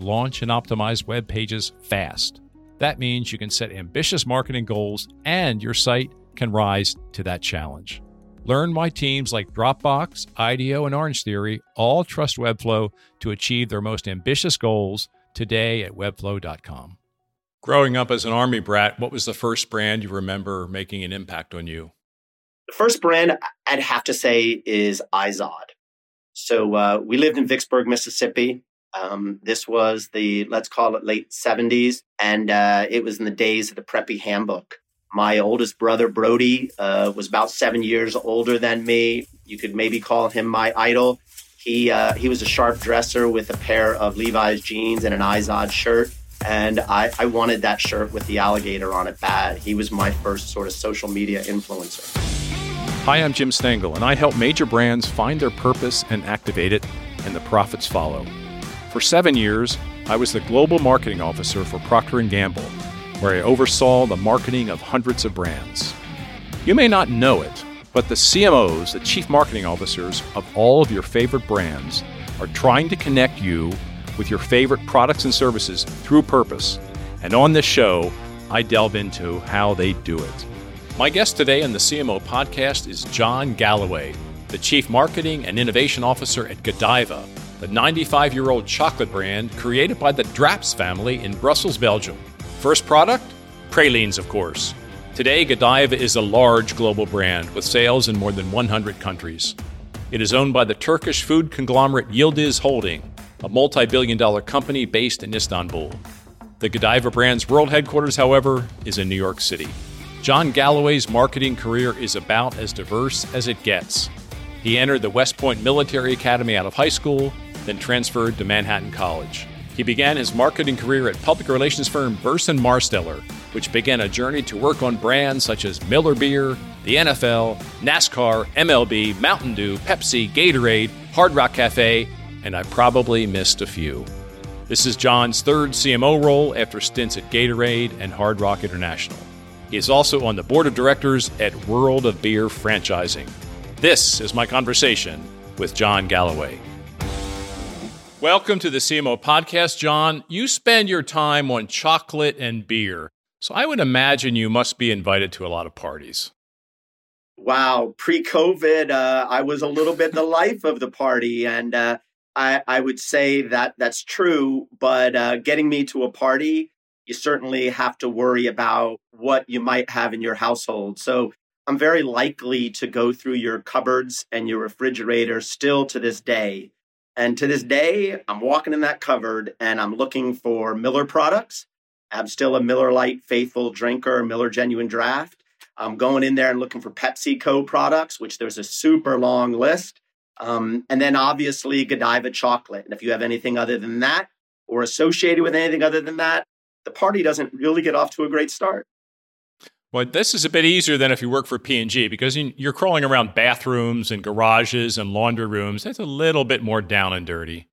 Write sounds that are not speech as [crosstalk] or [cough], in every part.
launch, and optimize web pages fast. That means you can set ambitious marketing goals and your site can rise to that challenge. Learn why teams like Dropbox, IDEO, and Orange Theory all trust Webflow to achieve their most ambitious goals today at webflow.com. Growing up as an Army brat, what was the first brand you remember making an impact on you? The first brand I'd have to say is Izod. So uh, we lived in Vicksburg, Mississippi. Um, this was the, let's call it late 70s, and uh, it was in the days of the Preppy Handbook. My oldest brother, Brody, uh, was about seven years older than me. You could maybe call him my idol. He, uh, he was a sharp dresser with a pair of Levi's jeans and an Izod shirt and I, I wanted that shirt with the alligator on it bad. He was my first sort of social media influencer. Hi, I'm Jim Stengel, and I help major brands find their purpose and activate it, and the profits follow. For seven years, I was the global marketing officer for Procter & Gamble, where I oversaw the marketing of hundreds of brands. You may not know it, but the CMOs, the chief marketing officers of all of your favorite brands, are trying to connect you with your favorite products and services through purpose. And on this show, I delve into how they do it. My guest today on the CMO podcast is John Galloway, the Chief Marketing and Innovation Officer at Godiva, the 95 year old chocolate brand created by the Draps family in Brussels, Belgium. First product? Pralines, of course. Today, Godiva is a large global brand with sales in more than 100 countries. It is owned by the Turkish food conglomerate Yildiz Holding, a multi billion dollar company based in Istanbul. The Godiva brand's world headquarters, however, is in New York City. John Galloway's marketing career is about as diverse as it gets. He entered the West Point Military Academy out of high school, then transferred to Manhattan College. He began his marketing career at public relations firm Burson Marsteller, which began a journey to work on brands such as Miller Beer, the NFL, NASCAR, MLB, Mountain Dew, Pepsi, Gatorade, Hard Rock Cafe, and I probably missed a few. This is John's third CMO role after stints at Gatorade and Hard Rock International. He is also on the board of directors at World of Beer Franchising. This is my conversation with John Galloway. Welcome to the CMO podcast, John. You spend your time on chocolate and beer, so I would imagine you must be invited to a lot of parties. Wow, pre-COVID, uh, I was a little bit the life of the party, and uh, I, I would say that that's true, but uh, getting me to a party, you certainly have to worry about what you might have in your household. So I'm very likely to go through your cupboards and your refrigerator still to this day. And to this day, I'm walking in that cupboard and I'm looking for Miller products. I'm still a Miller Lite faithful drinker, Miller Genuine Draft. I'm going in there and looking for PepsiCo products, which there's a super long list. Um, and then obviously Godiva chocolate. And if you have anything other than that or associated with anything other than that, the party doesn't really get off to a great start. Well, this is a bit easier than if you work for P&G because you're crawling around bathrooms and garages and laundry rooms. That's a little bit more down and dirty.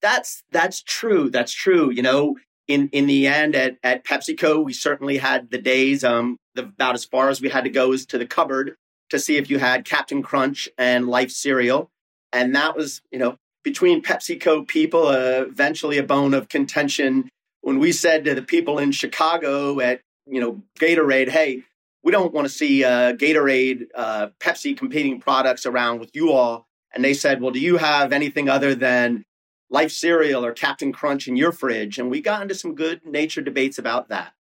That's that's true. That's true. You know, in in the end at at PepsiCo, we certainly had the days um the, about as far as we had to go is to the cupboard to see if you had Cap'n Crunch and Life cereal. And that was, you know, between PepsiCo people, uh, eventually a bone of contention when we said to the people in Chicago at, you know, Gatorade, hey, we don't want to see uh, Gatorade, uh, Pepsi competing products around with you all. And they said, well, do you have anything other than Life cereal or Cap'n Crunch in your fridge? And we got into some good nature debates about that.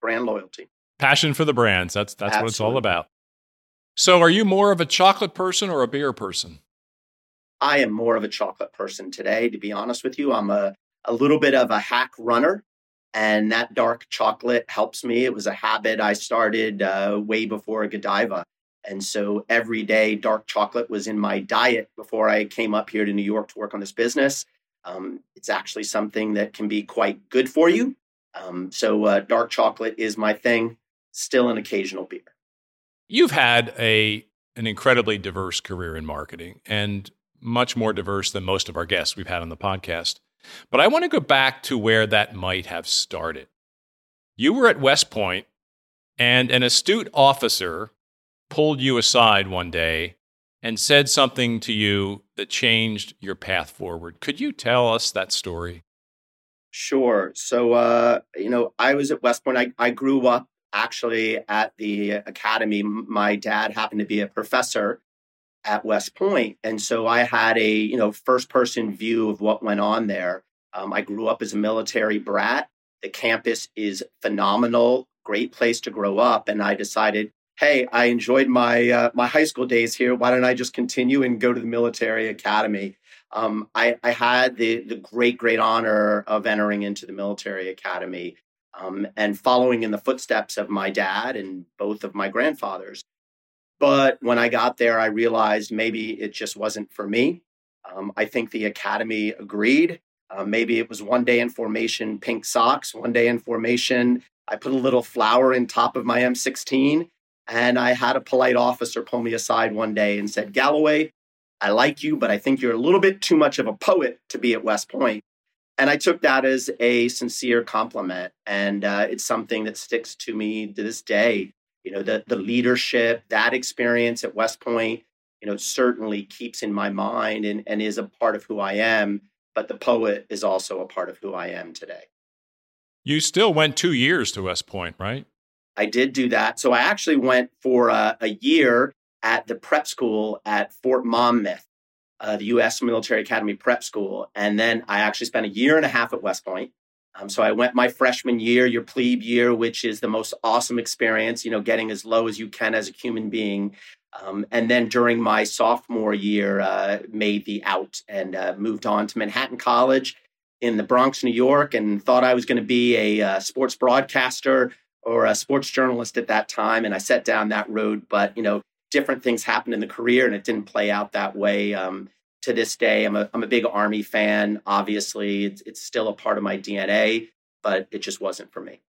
Brand loyalty. Passion for the brands. That's that's Absolutely. what it's all about. So, are you more of a chocolate person or a beer person? I am more of a chocolate person today, to be honest with you. I'm a, a little bit of a hack runner, and that dark chocolate helps me. It was a habit I started uh, way before Godiva. And so every day, dark chocolate was in my diet before I came up here to New York to work on this business. Um, it's actually something that can be quite good for you. Um, so uh, dark chocolate is my thing. Still an occasional beer. You've had a an incredibly diverse career in marketing and much more diverse than most of our guests we've had on the podcast. But I want to go back to where that might have started. You were at West Point, and an astute officer pulled you aside one day and said something to you that changed your path forward. Could you tell us that story? Sure. So, uh, you know, I was at West Point. I, I grew up actually at the academy. My dad happened to be a professor at West Point, and so I had a you know first person view of what went on there. Um, I grew up as a military brat. The campus is phenomenal, great place to grow up, and I decided, hey, I enjoyed my uh, my high school days here. Why don't I just continue and go to the military academy? Um, I, I, had the the great great honor of entering into the military academy um, and following in the footsteps of my dad and both of my grandfathers. But when I got there, I realized maybe it just wasn't for me. Um, I think the academy agreed. Uh, maybe it was one day in formation, pink socks, one day in formation. I put a little flower in top of my M16, and I had a polite officer pull me aside one day and said, Galloway, I like you, but I think you're a little bit too much of a poet to be at West Point. And I took that as a sincere compliment. And uh, it's something that sticks to me to this day. You know, the, the leadership, that experience at West Point, you know, certainly keeps in my mind and, and is a part of who I am. But the poet is also a part of who I am today. You still went two years to West Point, right? I did do that. So I actually went for a, a year at the prep school at Fort Monmouth uh, the U.S. Military Academy Prep School, and then I actually spent a year and a half at West Point. Um, so I went my freshman year, your plebe year, which is the most awesome experience. You know, getting as low as you can as a human being. Um, and then during my sophomore year, uh, made the out and uh, moved on to Manhattan College in the Bronx, New York, and thought I was going to be a uh, sports broadcaster or a sports journalist at that time. And I set down that road, but you know, different things happened in the career and it didn't play out that way. Um, to this day, I'm a, I'm a big Army fan. Obviously, it's, it's still a part of my DNA, but it just wasn't for me.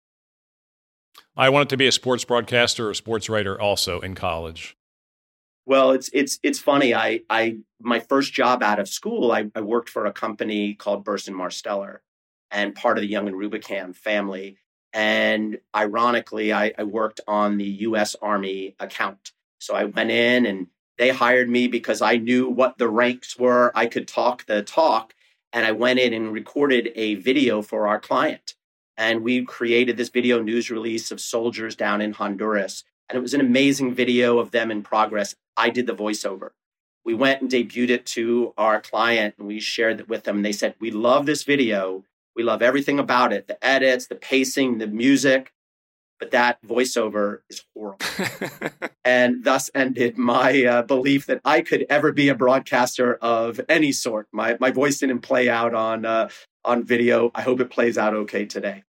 I wanted to be a sports broadcaster or sports writer also in college. Well, it's it's it's funny. I I my first job out of school, I, I worked for a company called Burson Marsteller, and part of the Young and Rubicam family. And ironically, I, I worked on the U.S. Army account. So I went in and they hired me because I knew what the ranks were. I could talk the talk. And I went in and recorded a video for our client. And we created this video news release of soldiers down in Honduras. And it was an amazing video of them in progress. I did the voiceover. We went and debuted it to our client and we shared it with them. And they said, We love this video. We love everything about it the edits, the pacing, the music but that voiceover is horrible. [laughs] and thus ended my uh, belief that I could ever be a broadcaster of any sort. My my voice didn't play out on uh, on video. I hope it plays out okay today.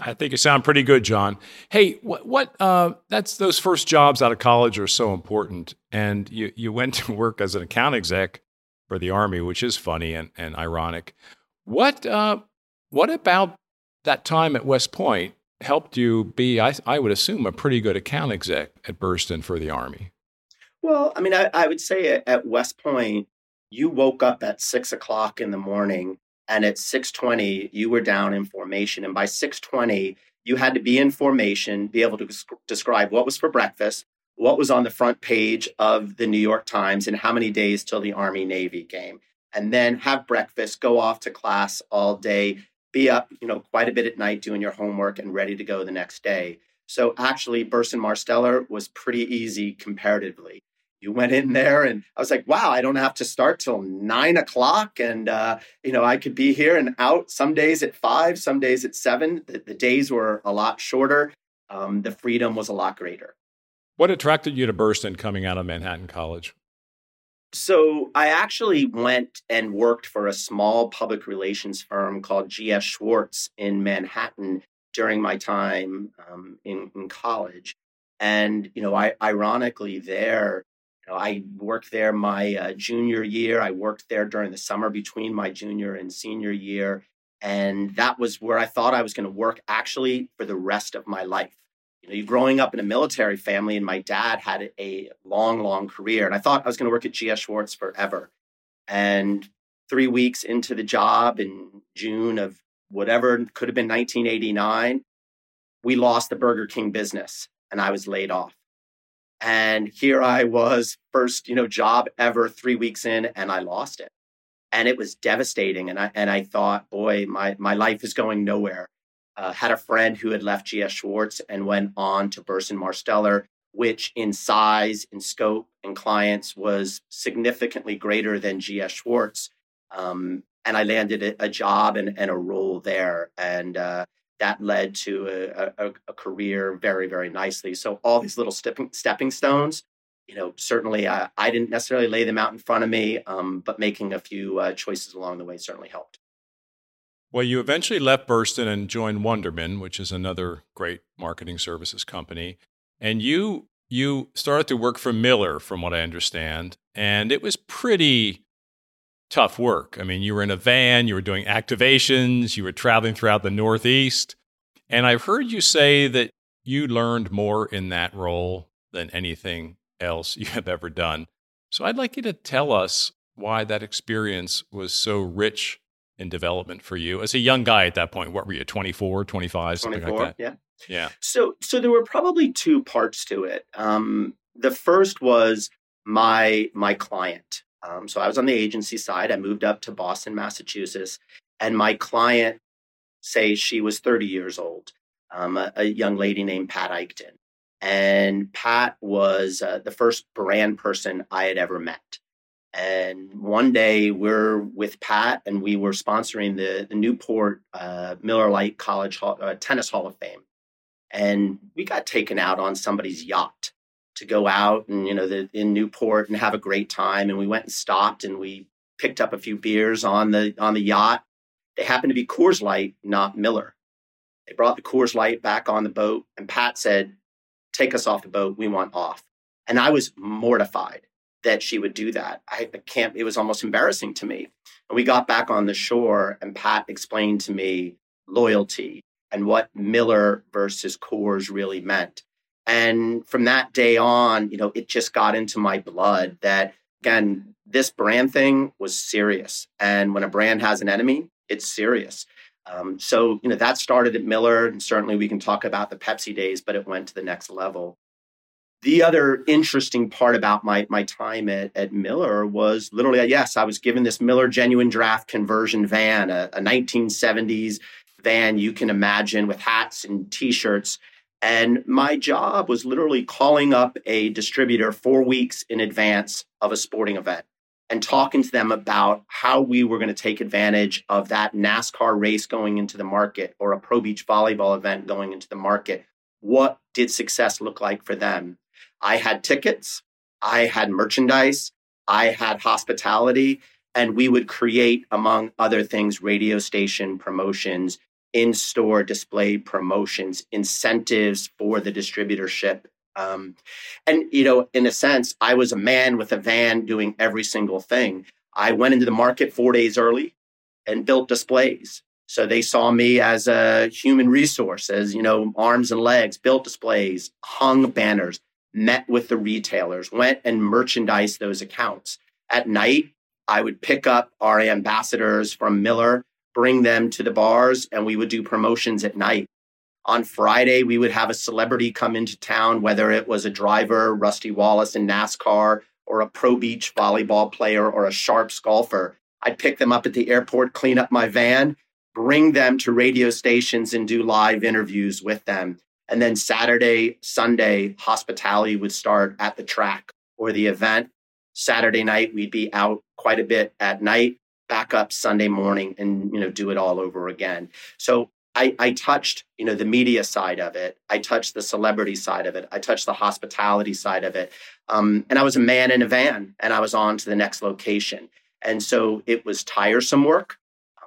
I think you sound pretty good, John. Hey, what what uh, that's those first jobs out of college are so important, and you you went to work as an account exec for the army, which is funny and, and ironic. What uh, what about that time at West Point helped you be, I, I would assume, a pretty good account exec at Burson for the Army. Well, I mean, I, I would say at West Point, you woke up at six o'clock in the morning, and at six twenty, you were down in formation, and by six twenty, you had to be in formation, be able to describe what was for breakfast, what was on the front page of the New York Times, and how many days till the Army Navy game, and then have breakfast, go off to class all day, be up, you know, quite a bit at night doing your homework and ready to go the next day. So actually, Burson Marsteller was pretty easy comparatively. You went in there, and I was like, "Wow, I don't have to start till nine o'clock, and uh, you know, I could be here and out. Some days at five, some days at seven. The, the days were a lot shorter. Um, the freedom was a lot greater." What attracted you to Burson coming out of Manhattan College? So I actually went and worked for a small public relations firm called GS Schwartz in Manhattan during my time um, in, in college. And, you know, I ironically there, You know, I worked there my uh, junior year. I worked there during the summer between my junior and senior year. And that was where I thought I was going to work actually for the rest of my life. You know, growing up in a military family, and my dad had a long, long career. And I thought I was going to work at GS Schwartz forever. And three weeks into the job in June of whatever could have been 1989, we lost the Burger King business and I was laid off. And here I was, first, you know, job ever, three weeks in, and I lost it. And it was devastating. And I and I thought, boy, my my life is going nowhere. Uh, had a friend who had left GS Schwartz and went on to Burson Marsteller, which in size, in scope, and clients was significantly greater than GS Schwartz. Um, and I landed a, a job and, and, a role there. And uh, that led to a, a, a, career very, very nicely. So all these little stepping, stepping stones, you know, certainly uh, I didn't necessarily lay them out in front of me, um, but making a few uh, choices along the way certainly helped. Well, you eventually left Burson and joined Wunderman, which is another great marketing services company. And you you started to work for Miller, from what I understand, and it was pretty tough work. I mean, you were in a van, you were doing activations, you were traveling throughout the Northeast. And I've heard you say that you learned more in that role than anything else [laughs] you have ever done. So I'd like you to tell us why that experience was so rich in development for you as a young guy at that point. What were you, 24, 25, something 24, like that? Yeah. Yeah. So so there were probably two parts to it. Um, the first was my my client. Um, so I was on the agency side. I moved up to Boston, Massachusetts, and my client, say she was 30 years old, um, a, a, young lady named Pat Eichten. And Pat was uh, the first brand person I had ever met. And one day we're with Pat and we were sponsoring the, the Newport uh, Miller Lite College Hall, uh, Tennis Hall of Fame. And we got taken out on somebody's yacht to go out and you know the, in Newport and have a great time. And we went and stopped and we picked up a few beers on the on the yacht. They happened to be Coors Light, not Miller. They brought the Coors Light back on the boat, and Pat said, "Take us off the boat. We want off." And I was mortified that she would do that. I, I can't. It was almost embarrassing to me. And we got back on the shore, and Pat explained to me loyalty and what Miller versus Coors really meant. And from that day on, you know, it just got into my blood that, again, this brand thing was serious. And when a brand has an enemy, it's serious. Um, so, you know, that started at Miller. And certainly we can talk about the Pepsi days, but it went to the next level. The other interesting part about my, my time at, at Miller was literally, yes, I was given this Miller Genuine Draft conversion van, a, a 1970s van you can imagine with hats and t shirts and my job was literally calling up a distributor four weeks in advance of a sporting event and talking to them about how we were going to take advantage of that NASCAR race going into the market or a Pro Beach volleyball event going into the market. What did success look like for them? I had tickets, I had merchandise, I had hospitality, and we would create, among other things, radio station promotions in store display promotions, incentives for the distributorship. Um, and, you know, in a sense, I was a man with a van doing every single thing. I went into the market four days early and built displays. So they saw me as a human resource, as, you know, arms and legs, built displays, hung banners, met with the retailers, went and merchandised those accounts. At night, I would pick up our ambassadors from Miller bring them to the bars and we would do promotions at night. On Friday, we would have a celebrity come into town, whether it was a driver, Rusty Wallace in NASCAR, or a Pro Beach volleyball player, or a Sharps golfer. I'd pick them up at the airport, clean up my van, bring them to radio stations, and do live interviews with them. And then Saturday, Sunday, hospitality would start at the track or the event. Saturday night, we'd be out quite a bit at night back up Sunday morning and you know do it all over again. So I, I touched you know the media side of it. I touched the celebrity side of it. I touched the hospitality side of it. Um, and I was a man in a van, and I was on to the next location. And so it was tiresome work,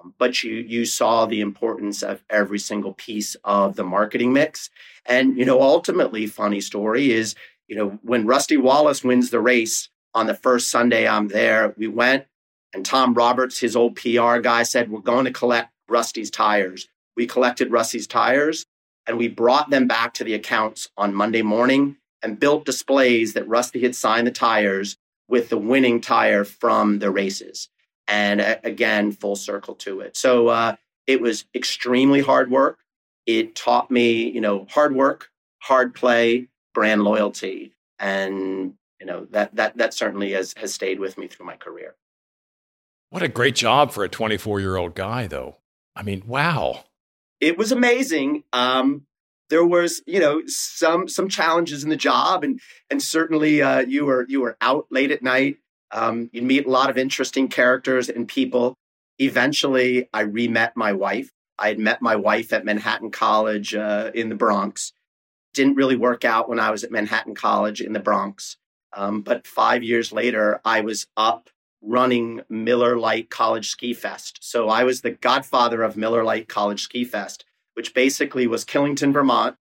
Um, but you you saw the importance of every single piece of the marketing mix. And you know ultimately, funny story is you know, when Rusty Wallace wins the race on the first Sunday I'm there, we went and Tom Roberts, his old PR guy, said, We're going to collect Rusty's tires. We collected Rusty's tires and we brought them back to the accounts on Monday morning and built displays that Rusty had signed the tires with the winning tire from the races. And uh, again, full circle to it. So uh, it was extremely hard work. It taught me, you know, hard work, hard play, brand loyalty, and you know that that that certainly has has stayed with me through my career. What a great job for a 24 year old guy, though. I mean, wow. It was amazing. Um, there was, you know, some some challenges in the job, and and certainly uh, you were you were out late at night. Um, you meet a lot of interesting characters and people. Eventually, I re-met my wife. I had met my wife at Manhattan College uh, in the Bronx. Didn't really work out when I was at Manhattan College in the Bronx. Um, but five years later, I was up running Miller Lite College Ski Fest. So I was the godfather of Miller Lite College Ski Fest, which basically was Killington, Vermont.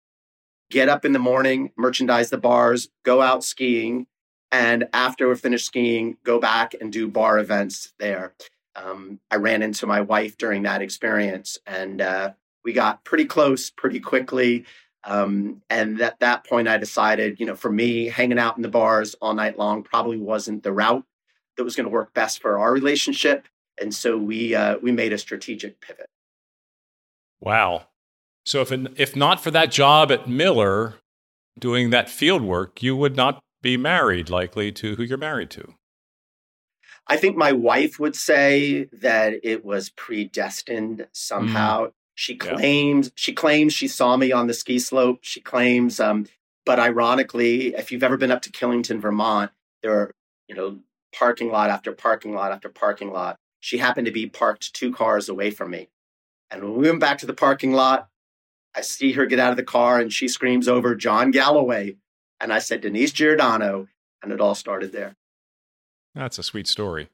Get up in the morning, merchandise the bars, go out skiing, and after we're finished skiing, go back and do bar events there. Um, I ran into my wife during that experience, and uh, we got pretty close pretty quickly. Um, and at that point, I decided, you know, for me, hanging out in the bars all night long probably wasn't the route that was going to work best for our relationship. And so we uh, we made a strategic pivot. Wow. So if if not for that job at Miller, doing that field work, you would not be married likely to who you're married to. I think my wife would say that it was predestined somehow. Mm. She claims yeah. she claims she saw me on the ski slope. She claims, um, but ironically, if you've ever been up to Killington, Vermont, there are you know parking lot after parking lot after parking lot. She happened to be parked two cars away from me, and when we went back to the parking lot, I see her get out of the car and she screams over John Galloway, and I said Denise Giordano, and it all started there. That's a sweet story.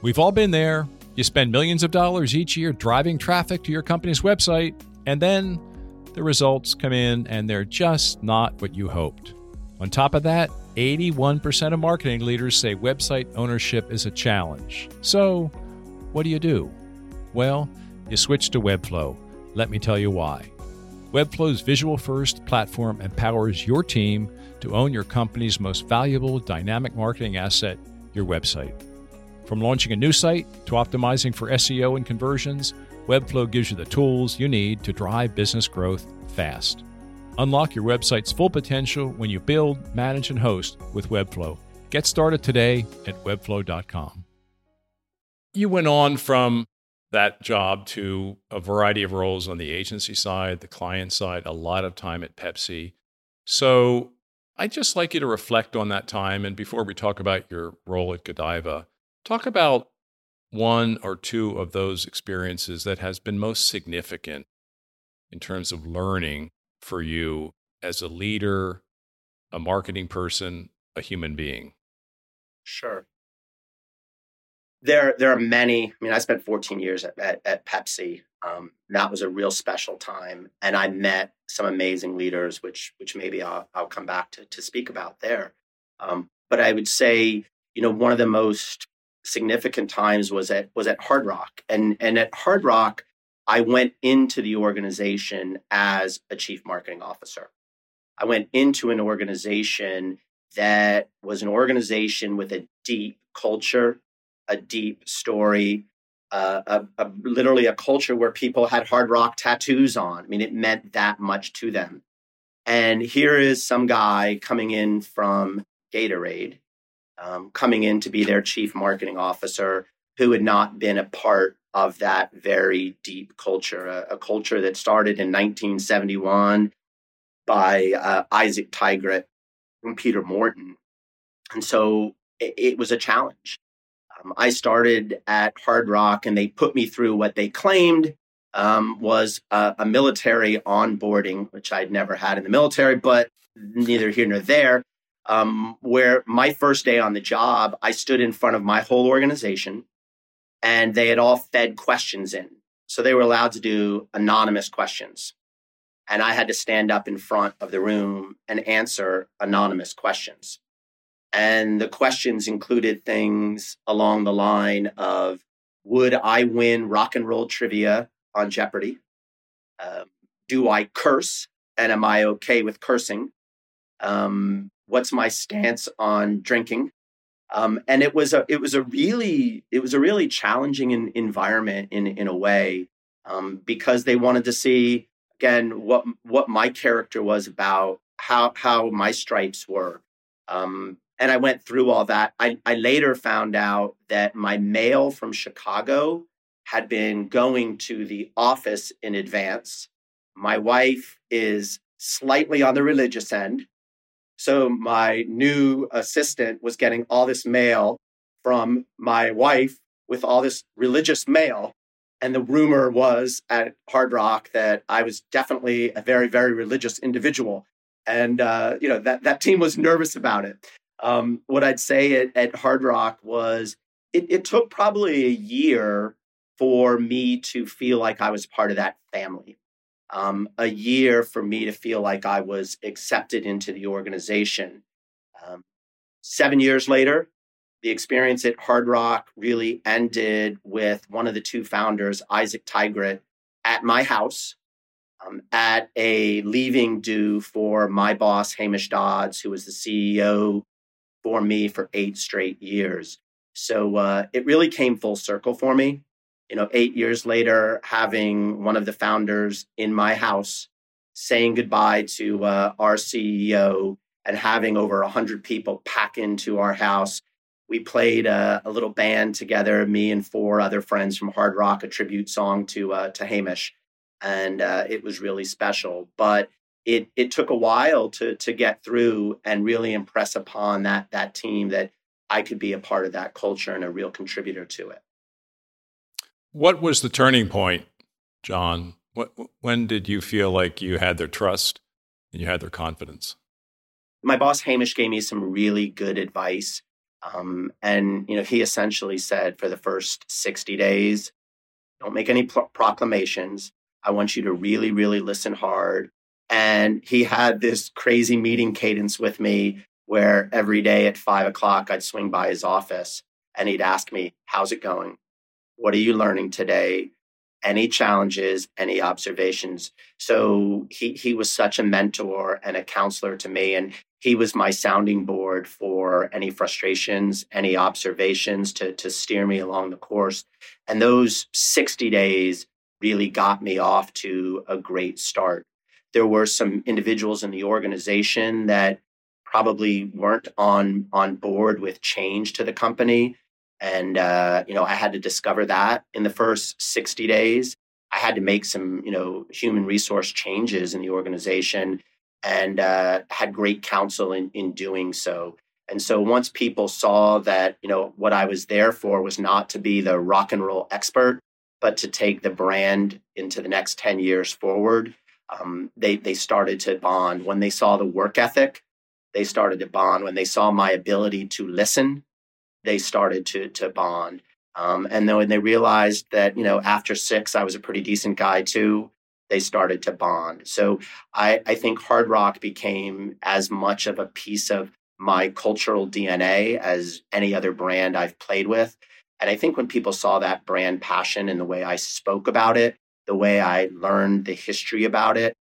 We've all been there. You spend millions of dollars each year driving traffic to your company's website, and then the results come in and they're just not what you hoped. On top of that, 81% of marketing leaders say website ownership is a challenge. So, what do you do? Well, you switch to Webflow. Let me tell you why. Webflow's visual first platform empowers your team to own your company's most valuable dynamic marketing asset, your website. From launching a new site to optimizing for SEO and conversions, Webflow gives you the tools you need to drive business growth fast. Unlock your website's full potential when you build, manage, and host with Webflow. Get started today at webflow.com. You went on from that job to a variety of roles on the agency side, the client side, a lot of time at Pepsi. So I'd just like you to reflect on that time. And before we talk about your role at Godiva, talk about one or two of those experiences that has been most significant in terms of learning for you as a leader, a marketing person, a human being. Sure. There, there are many. I mean, I spent 14 years at, at, at Pepsi. Um, that was a real special time, and I met some amazing leaders, which which maybe I'll, I'll come back to to speak about there. Um, but I would say, you know, one of the most significant times was at was at Hard Rock, and and at Hard Rock, I went into the organization as a chief marketing officer. I went into an organization that was an organization with a deep culture a deep story, uh, a, a, literally a culture where people had hard rock tattoos on. I mean, it meant that much to them. And here is some guy coming in from Gatorade, um, coming in to be their chief marketing officer, who had not been a part of that very deep culture, a, a culture that started in 1971 by uh, Isaac Tigrett and Peter Morton. And so it, it was a challenge. Um, I started at Hard Rock and they put me through what they claimed um, was a, a, military onboarding, which I'd never had in the military, but neither here nor there. Um, where my first day on the job, I stood in front of my whole organization and they had all fed questions in. So they were allowed to do anonymous questions. and I had to stand up in front of the room and answer anonymous questions. And the questions included things along the line of Would I win rock and roll trivia on Jeopardy? Um, do I curse? And am I okay with cursing? Um, what's my stance on drinking? Um, and it was a it was a really it was a really challenging in, environment in in a way um, because they wanted to see again what what my character was about how how my stripes were um, and I went through all that. I, I later found out that my mail from Chicago had been going to the office in advance. My wife is slightly on the religious end. So my new assistant was getting all this mail from my wife with all this religious mail. And the rumor was at Hard Rock that I was definitely a very, very religious individual. And, uh, you know, that, that team was nervous about it. Um, what I'd say at, at Hard Rock was it, it took probably a year for me to feel like I was part of that family um, a year for me to feel like I was accepted into the organization. Um, seven years later, the experience at Hard Rock really ended with one of the two founders, Isaac Tigrett, at my house um, at a leaving do for my boss, Hamish Dodds, who was the CEO for me for eight straight years. So uh, it really came full circle for me you know, eight years later, having one of the founders in my house saying goodbye to uh, our CEO and having over 100 people pack into our house. We played a, a, little band together, me and four other friends from Hard Rock, a tribute song to uh, to Hamish, and uh, it was really special. But it it took a while to to get through and really impress upon that that team that I could be a part of that culture and a real contributor to it. What was the turning point, John? What, when did you feel like you had their trust and you had their confidence? My boss Hamish gave me some really good advice. Um, and you know, he essentially said for the first 60 days, don't make any pro- proclamations. I want you to really, really listen hard. And he had this crazy meeting cadence with me where every day at five o'clock I'd swing by his office and he'd ask me, How's it going? What are you learning today? Any challenges, any observations? So he, he was such a mentor and a counselor to me. And he was my sounding board for any frustrations, any observations to, to steer me along the course. And those 60 days really got me off to a great start. There were some individuals in the organization that probably weren't on on board with change to the company. And uh, you know i had to discover that in the first 60 days. I had to make some you know human resource changes in the organization and uh, had great counsel in, in doing so. And so once people saw that you know what i was there for was not to be the rock and roll expert but to take the brand into the next 10 years forward um, they, they started to bond when they saw the work ethic they started to bond when they saw my ability to listen they started to to bond. Um, and then when they realized that you know after six I was a pretty decent guy too, they started to bond. So I, I think Hard Rock became as much of a piece of my cultural DNA as any other brand I've played with. And I think when people saw that brand passion and the way I spoke about it, the way I learned the history about it,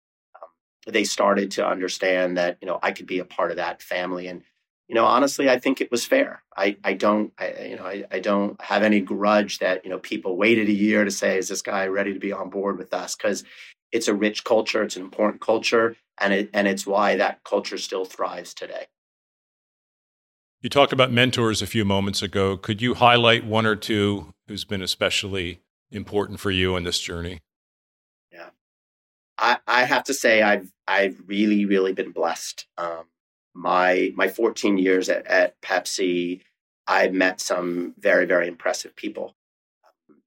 um, they started to understand that you know I could be a part of that family. And you know, honestly, I think it was fair. I, I don't, I, you know, I, I don't have any grudge that, you know, people waited a year to say, is this guy ready to be on board with us? Because it's a rich culture, it's an important culture, and it, and it's why that culture still thrives today. You talked about mentors a few moments ago. Could you highlight one or two who's been especially important for you in this journey? I, I have to say I've I've really really been blessed. Um, my my 14 years at, at Pepsi, I met some very very impressive people.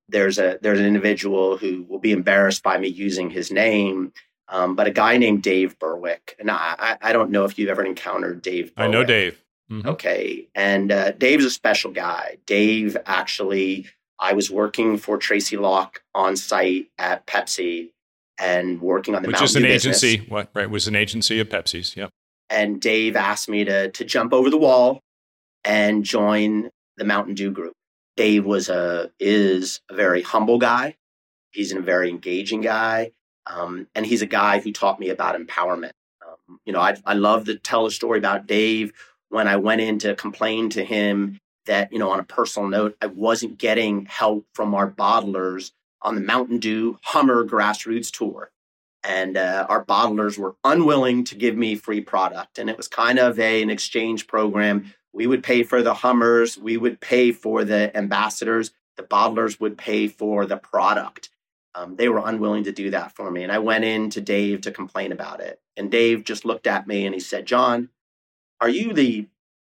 There's a there's an individual who will be embarrassed by me using his name, um, but a guy named Dave Burwick. And I, I don't know if you've ever encountered Dave. Burwick. I know Dave. Mm-hmm. Okay, and uh, Dave's a special guy. Dave actually, I was working for Tracy Locke on site at Pepsi, and working on the which Mountain is an Dew agency. What right was an agency of Pepsi's. Yep. And Dave asked me to to jump over the wall and join the Mountain Dew group. Dave was a is a very humble guy. He's a very engaging guy, um, and he's a guy who taught me about empowerment. Um, you know, I I love to tell a story about Dave when I went in to complain to him that you know on a personal note I wasn't getting help from our bottlers on the Mountain Dew Hummer grassroots tour. And uh, our bottlers were unwilling to give me free product. And it was kind of a, an exchange program. We would pay for the Hummers, we would pay for the ambassadors, the bottlers would pay for the product. Um, they were unwilling to do that for me. And I went in to Dave to complain about it. And Dave just looked at me and he said, John, are you the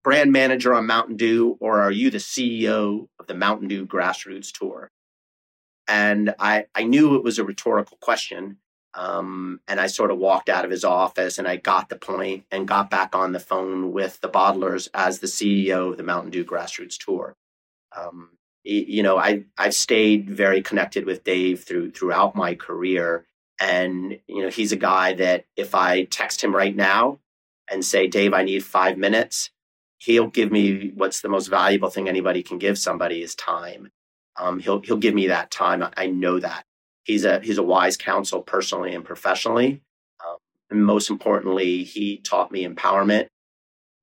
brand manager on Mountain Dew or are you the CEO of the Mountain Dew Grassroots Tour? And I, I knew it was a rhetorical question. Um, and I sort of walked out of his office and I got the point and got back on the phone with the bottlers as the CEO of the Mountain Dew Grassroots Tour. Um, you know, I, I've stayed very connected with Dave through throughout my career. And, you know, he's a guy that if I text him right now and say, Dave, I need five minutes, he'll give me what's the most valuable thing anybody can give somebody is time. Um, he'll he'll give me that time. I know that he's a he's a wise counsel personally and professionally. Um, and most importantly, he taught me empowerment.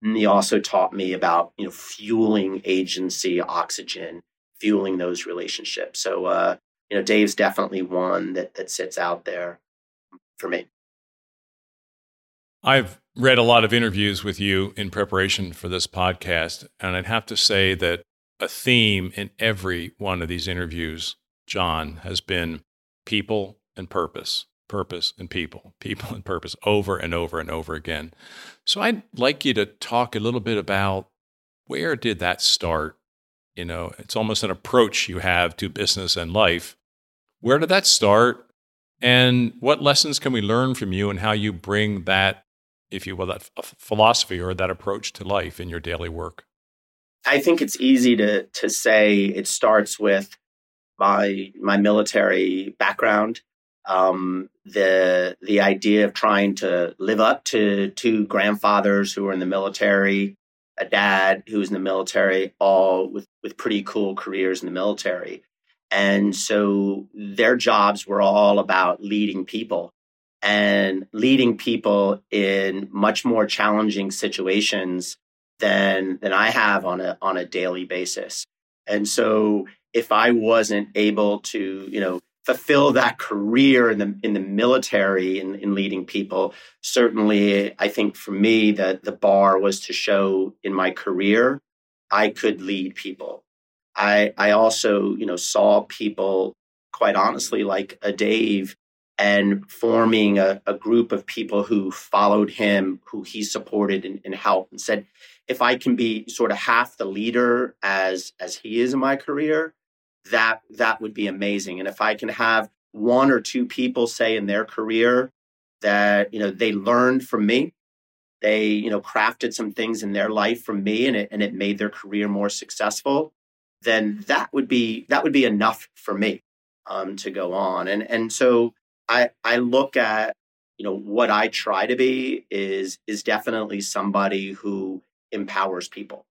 And he also taught me about you know fueling agency oxygen, fueling those relationships. So uh, you know, Dave's definitely one that that sits out there for me. I've read a lot of interviews with you in preparation for this podcast, and I'd have to say that a theme in every one of these interviews, John, has been people and purpose, purpose and people, [laughs] people and purpose over and over and over again. So I'd like you to talk a little bit about where did that start? You know, it's almost an approach you have to business and life. Where did that start? And what lessons can we learn from you and how you bring that, if you will, that philosophy or that approach to life in your daily work? I think it's easy to to say it starts with my my military background, um, the the idea of trying to live up to two grandfathers who were in the military, a dad who was in the military, all with with pretty cool careers in the military, and so their jobs were all about leading people. And leading people in much more challenging situations than than I have on a on a daily basis. And so if I wasn't able to, you know, fulfill that career in the in the military in, in leading people, certainly I think for me that the bar was to show in my career I could lead people. I I also, you know, saw people quite honestly like a Dave and forming a, a group of people who followed him, who he supported and, and helped and said, if I can be sort of half the leader as as he is in my career, that that would be amazing. And if I can have one or two people say in their career that you know they learned from me, they you know crafted some things in their life from me, and it and it made their career more successful, then that would be that would be enough for me um, to go on. And and so I I look at you know what I try to be is is definitely somebody who empowers people.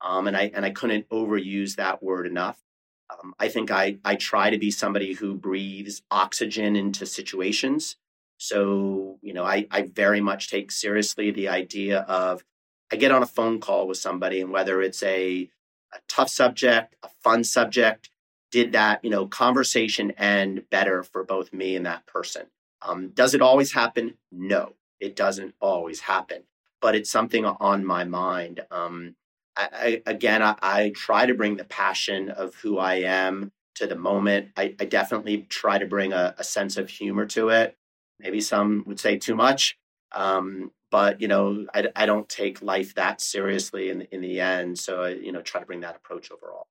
Um, and I and I couldn't overuse that word enough. Um, I think I I try to be somebody who breathes oxygen into situations. So you know, I I very much take seriously the idea of I get on a phone call with somebody, and whether it's a a tough subject, a fun subject, did that you know conversation end better for both me and that person? Um, does it always happen? No, it doesn't always happen but it's something on my mind. Um, I, I, again, I, I, try to bring the passion of who I am to the moment. I, definitely try to bring a, a, sense of humor to it. Maybe some would say too much, um, but you know, I, I don't take life that seriously in in the end. So I, you know, try to bring that approach overall.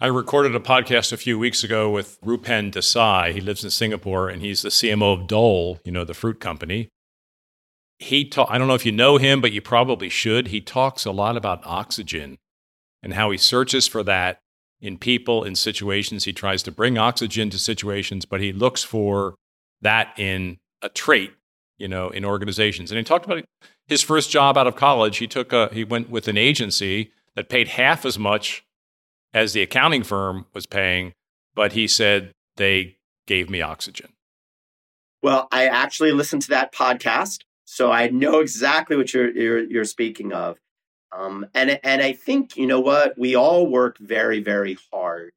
I recorded a podcast a few weeks ago with Rupen Desai. He lives in Singapore and he's the CMO of Dole, you know, the fruit company he ta- I don't know if you know him, but you probably should. He talks a lot about oxygen and how he searches for that in people in situations. He tries to bring oxygen to situations, but he looks for that in a trait, you know, in organizations. And he talked about his first job out of college. He took a he went with an agency that paid half as much as the accounting firm was paying, but he said they gave me oxygen. Well, I actually listened to that podcast, so I know exactly what you're you're, you're speaking of. Um, and and I think you know what we all work very very hard,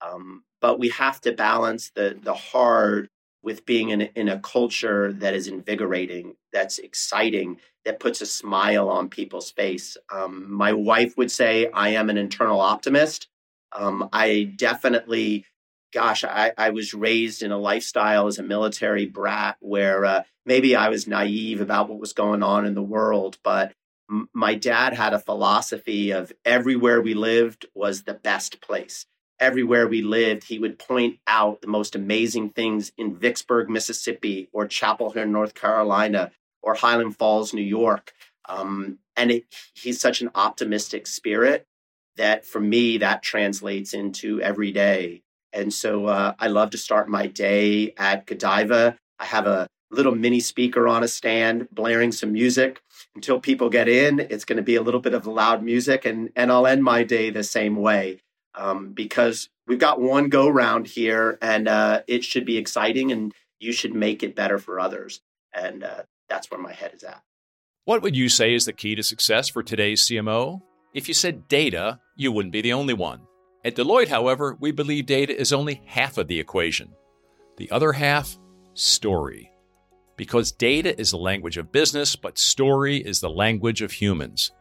um, but we have to balance the the hard with being in in a culture that is invigorating, that's exciting, that puts a smile on people's face. Um, my wife would say I am an internal optimist. Um, I definitely gosh, I, I was raised in a lifestyle as a military brat where uh, maybe I was naive about what was going on in the world, but m- my dad had a philosophy of everywhere we lived was the best place. Everywhere we lived, he would point out the most amazing things in Vicksburg, Mississippi, or Chapel Hill, North Carolina, or Highland Falls, New York. Um, and it, he's such an optimistic spirit that for me, that translates into every day and so uh, I love to start my day at Godiva. I have a little mini speaker on a stand blaring some music until people get in. It's going to be a little bit of loud music, and, and I'll end my day the same way um, because we've got one go round here and uh, it should be exciting and you should make it better for others. And uh, that's where my head is at. What would you say is the key to success for today's CMO? If you said data, you wouldn't be the only one. At Deloitte, however, we believe data is only half of the equation. The other half, story. Because data is the language of business, but story is the language of humans.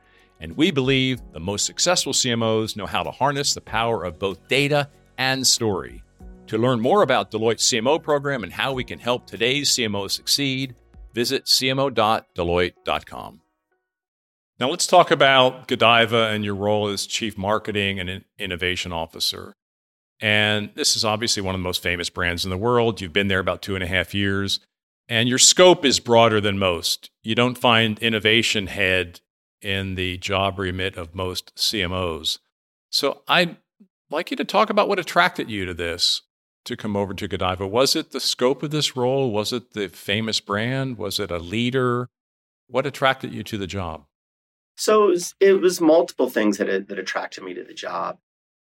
And we believe the most successful CMOs know how to harness the power of both data and story. To learn more about Deloitte's CMO program and how we can help today's CMOs succeed, visit cmo.deloitte.com. Now let's talk about Godiva and your role as Chief Marketing and Innovation Officer. And this is obviously one of the most famous brands in the world. You've been there about two and a half years, and your scope is broader than most. You don't find innovation head in the job remit of most CMOs. So I'd like you to talk about what attracted you to this to come over to Godiva. Was it the scope of this role? Was it the famous brand? Was it a leader? What attracted you to the job? So it was, it was multiple things that, that attracted me to the job.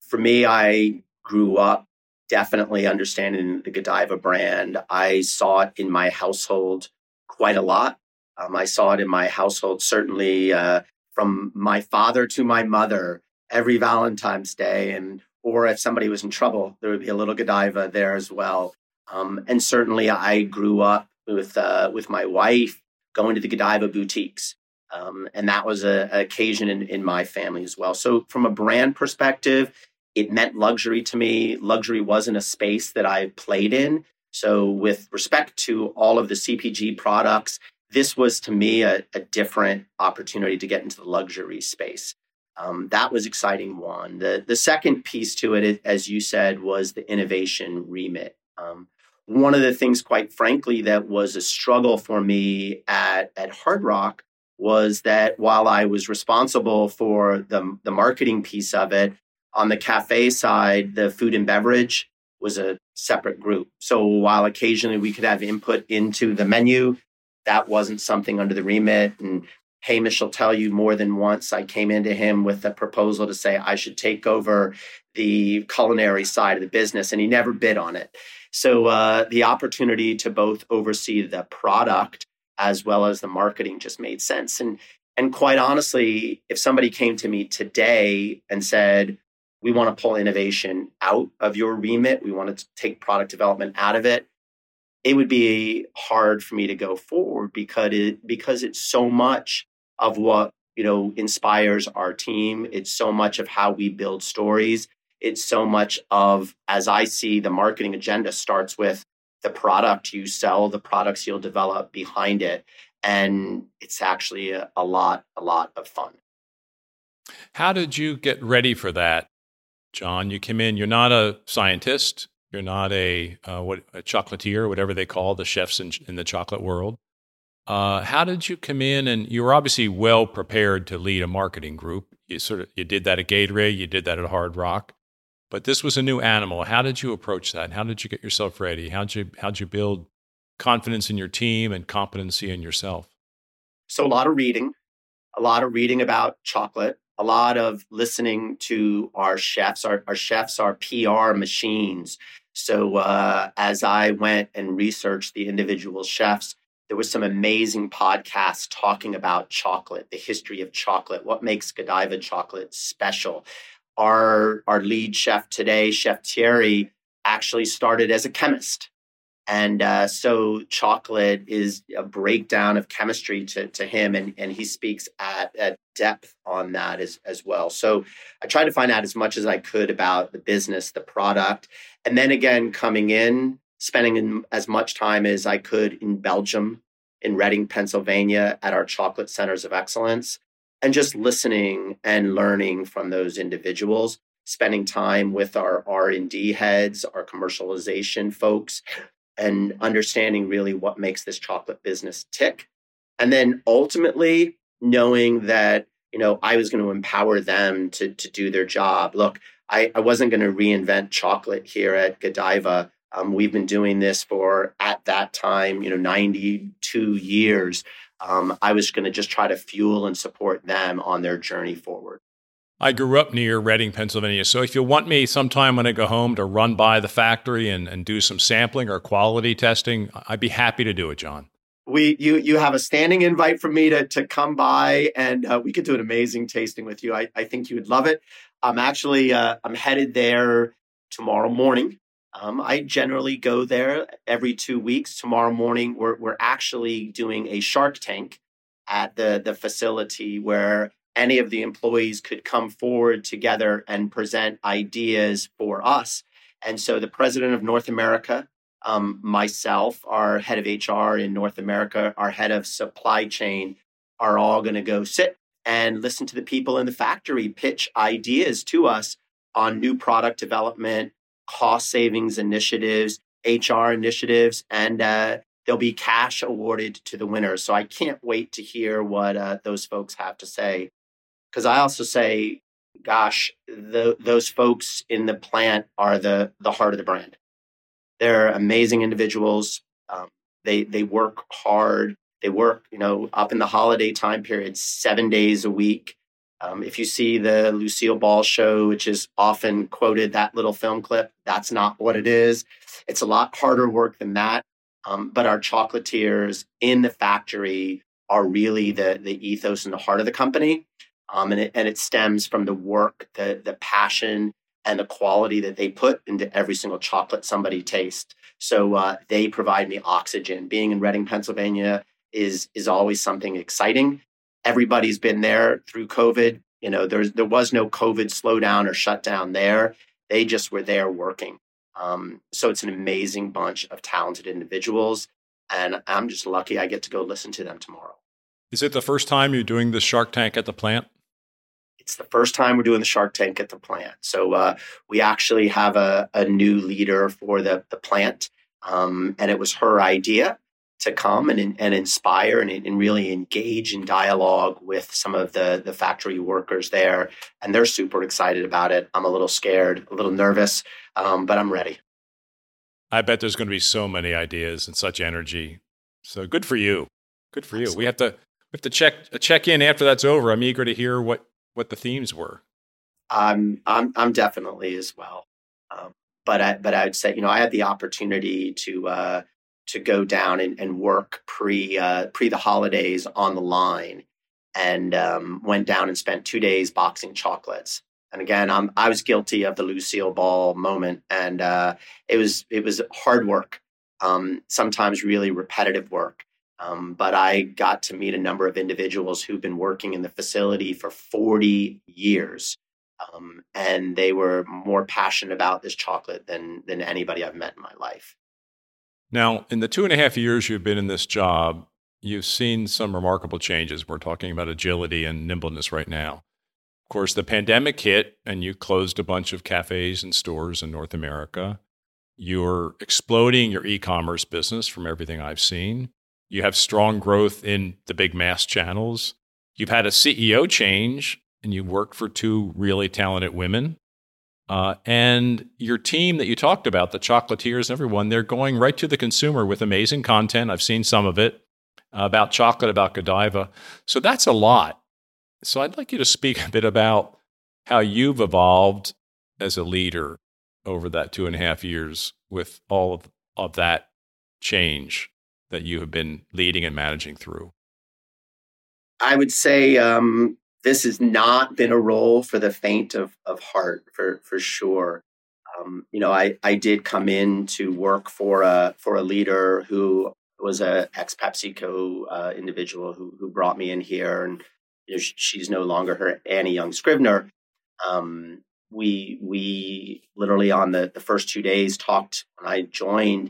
For me, I grew up definitely understanding the Godiva brand. I saw it in my household quite a lot. Um, I saw it in my household certainly uh, from my father to my mother every Valentine's Day, and or if somebody was in trouble, there would be a little Godiva there as well. Um, and certainly, I grew up with uh, with my wife going to the Godiva boutiques. Um, and that was a, an occasion in, in my family as well. So, from a brand perspective, it meant luxury to me. Luxury wasn't a space that I played in. So, with respect to all of the CPG products, this was to me a, a different opportunity to get into the luxury space. Um, that was exciting. One. The the second piece to it, as you said, was the innovation remit. Um, one of the things, quite frankly, that was a struggle for me at at Hard Rock was that while I was responsible for the, the marketing piece of it, on the cafe side, the food and beverage was a separate group. So while occasionally we could have input into the menu, that wasn't something under the remit. And Hamish will tell you more than once I came into him with a proposal to say I should take over the culinary side of the business, and he never bid on it. So uh, the opportunity to both oversee the product as well as the marketing just made sense. And and quite honestly, if somebody came to me today and said, "We want to pull innovation out of your remit, we want to take product development out of it," it would be hard for me to go forward because it because it's so much of what you know inspires our team. It's so much of how we build stories. It's so much of as I see the marketing agenda starts with the product you sell, the products you'll develop behind it. And it's actually a, a lot, a lot of fun. How did you get ready for that, John? You came in, you're not a scientist, you're not a, uh, what, a chocolatier, whatever they call the chefs in, in the chocolate world. Uh, how did you come in? And you were obviously well prepared to lead a marketing group. You sort of you did that at Gatorade, you did that at Hard Rock. But this was a new animal. How did you approach that? How did you get yourself ready? How'd you how'd you build confidence in your team and competency in yourself? So, a lot of reading, a lot of reading about chocolate, a lot of listening to our chefs. Our, our chefs are PR machines. So, uh, as I went and researched the individual chefs, there was some amazing podcasts talking about chocolate, the history of chocolate, what makes Godiva chocolate special. Our, our lead chef today, Chef Thierry, actually started as a chemist. And uh, so chocolate is a breakdown of chemistry to, to him, and, and he speaks at, at depth on that as, as well. So I tried to find out as much as I could about the business, the product. And then again, coming in, spending as much time as I could in Belgium, in Reading, Pennsylvania, at our chocolate centers of excellence, and just listening and learning from those individuals spending time with our r&d heads our commercialization folks and understanding really what makes this chocolate business tick. And then ultimately knowing that, you know, I was going to empower them to, to do their job. Look, I, I wasn't going to reinvent chocolate here at Godiva. Um, we've been doing this for, at that time, you know, 92 years. Um, I was going to just try to fuel and support them on their journey forward. I grew up near Reading, Pennsylvania. So if you want me sometime when I go home to run by the factory and, and do some sampling or quality testing, I'd be happy to do it, John. We you you have a standing invite from me to to come by and uh, we could do an amazing tasting with you. I, I think you would love it. I'm actually uh, I'm headed there tomorrow morning. Um, I generally go there every two weeks. Tomorrow morning, we're we're actually doing a Shark Tank at the the facility where any of the employees could come forward together and present ideas for us. And so the president of North America, um, myself, our head of HR in North America, our head of supply chain are all going to go sit and listen to the people in the factory pitch ideas to us on new product development, cost savings initiatives, HR initiatives, and uh, there'll be cash awarded to the winners. So I can't wait to hear what uh, those folks have to say because I also say, gosh, the, those folks in the plant are the the heart of the brand. They're amazing individuals. Um, they they work hard. They work, you know, up in the holiday time period, seven days a week. Um, if you see the Lucille Ball show, which is often quoted, that little film clip, that's not what it is. It's a lot harder work than that. Um, but our chocolatiers in the factory are really the the ethos and the heart of the company. Um, and, it, and it stems from the work, the, the passion, and the quality that they put into every single chocolate somebody tastes. So uh, they provide me oxygen. Being in Reading, Pennsylvania is is always something exciting. Everybody's been there through COVID. You know, there's there was no COVID slowdown or shutdown there. They just were there working. Um, so it's an amazing bunch of talented individuals, and I'm just lucky I get to go listen to them tomorrow. Is it the first time you're doing the Shark Tank at the plant? It's the first time we're doing the Shark Tank at the plant. So uh, we actually have a, a, new leader for the, the plant. Um, and it was her idea to come and, and inspire and, and really engage in dialogue with some of the, the factory workers there. And they're super excited about it. I'm a little scared, a little nervous, um, but I'm ready. I bet there's going to be so many ideas and such energy. So good for you. Good for you. Absolutely. We have to we have to check check in after that's over. I'm eager to hear what what the themes were. I'm I'm I'm definitely as well. Um, but I but I would say you know I had the opportunity to uh, to go down and, and work pre uh, pre the holidays on the line, and um, went down and spent two days boxing chocolates. And again, I'm I was guilty of the Lucille Ball moment, and uh, it was it was hard work, um, sometimes really repetitive work. Um, but I got to meet a number of individuals who've been working in the facility for 40 years. Um, and they were more passionate about this chocolate than, than anybody I've met in my life. Now, in the two and a half years you've been in this job, you've seen some remarkable changes. We're talking about agility and nimbleness right now. Of course, the pandemic hit and you closed a bunch of cafes and stores in North America. You're exploding your e commerce business from everything I've seen. You have strong growth in the big mass channels. You've had a CEO change and you worked for two really talented women. Uh, and your team that you talked about, the chocolatiers, and everyone, they're going right to the consumer with amazing content. I've seen some of it about chocolate, about Godiva. So that's a lot. So I'd like you to speak a bit about how you've evolved as a leader over that two and a half years with all of, of that change that you have been leading and managing through. I would say um, this has not been a role for the faint of, of heart, for for sure. Um, you know, I, I did come in to work for a for a leader who was a ex PepsiCo uh, individual who who brought me in here, and you know, she's no longer her Annie Young Scrivner. Um, we we literally on the the first two days talked when I joined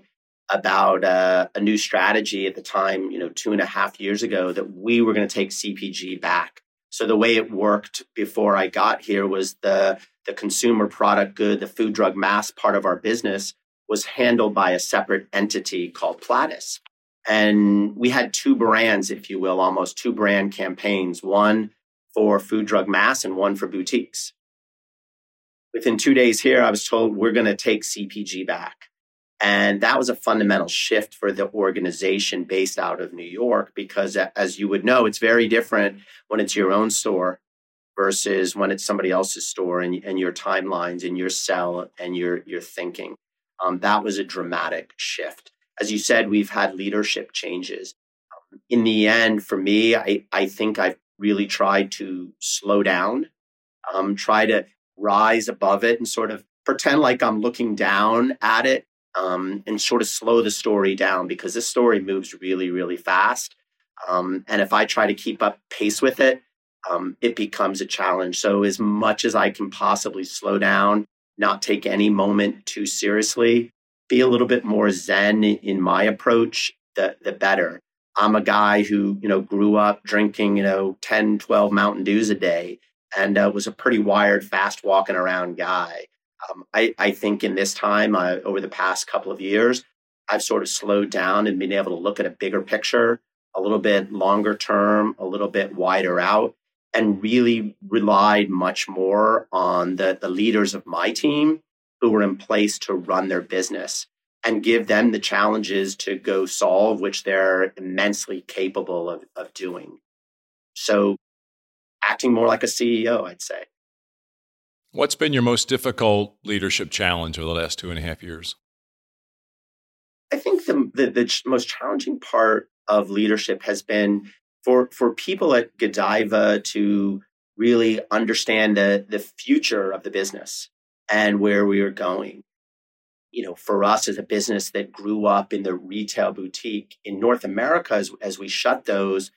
about uh, a new strategy at the time, you know, two and a half years ago, that we were going to take CPG back. So the way it worked before I got here was the the consumer product good, the food drug mass part of our business was handled by a separate entity called Platis. And we had two brands, if you will, almost two brand campaigns, one for food drug mass and one for boutiques. Within two days here, I was told we're going to take CPG back. And that was a fundamental shift for the organization based out of New York because, as you would know, it's very different when it's your own store versus when it's somebody else's store and, and your timelines and your sell and your, your thinking. Um, that was a dramatic shift. As you said, we've had leadership changes. Um, in the end, for me, I, I think I've really tried to slow down, um, try to rise above it and sort of pretend like I'm looking down at it um, and sort of slow the story down because this story moves really, really fast. Um, and if I try to keep up pace with it, um, it becomes a challenge. So, as much as I can possibly slow down, not take any moment too seriously, be a little bit more zen in my approach, the, the better. I'm a guy who, you know, grew up drinking, you know, 10, 12 Mountain Dews a day and uh, was a pretty wired, fast walking around guy. Um, I, I, think in this time, uh, over the past couple of years, I've sort of slowed down and been able to look at a bigger picture, a little bit longer term, a little bit wider out, and really relied much more on the, the leaders of my team who were in place to run their business and give them the challenges to go solve, which they're immensely capable of, of doing. So, acting more like a CEO, I'd say. What's been your most difficult leadership challenge over the last two and a half years? I think the, the, the most challenging part of leadership has been for, for people at Godiva to really understand the, the future of the business and where we are going. You know, for us as a business that grew up in the retail boutique in North America, as, as we shut those,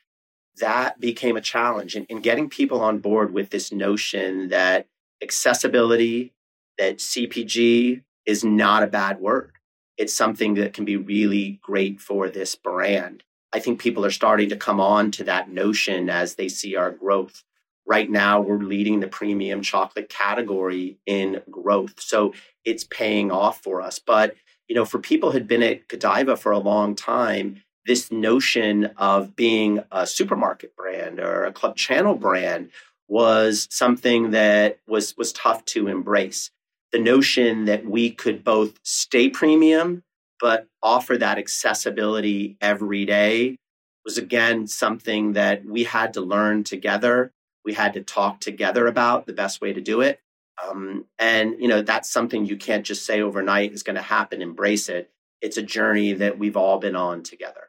that became a challenge. And, and getting people on board with this notion that accessibility, that CPG is not a bad word. It's something that can be really great for this brand. I think people are starting to come on to that notion as they see our growth. Right now, we're leading the premium chocolate category in growth. So it's paying off for us. But, you know, for people who had been at Godiva for a long time, this notion of being a supermarket brand or a club channel brand was something that was was tough to embrace. The notion that we could both stay premium but offer that accessibility every day was again something that we had to learn together. We had to talk together about the best way to do it. Um, and you know that's something you can't just say overnight is going to happen. Embrace it. It's a journey that we've all been on together.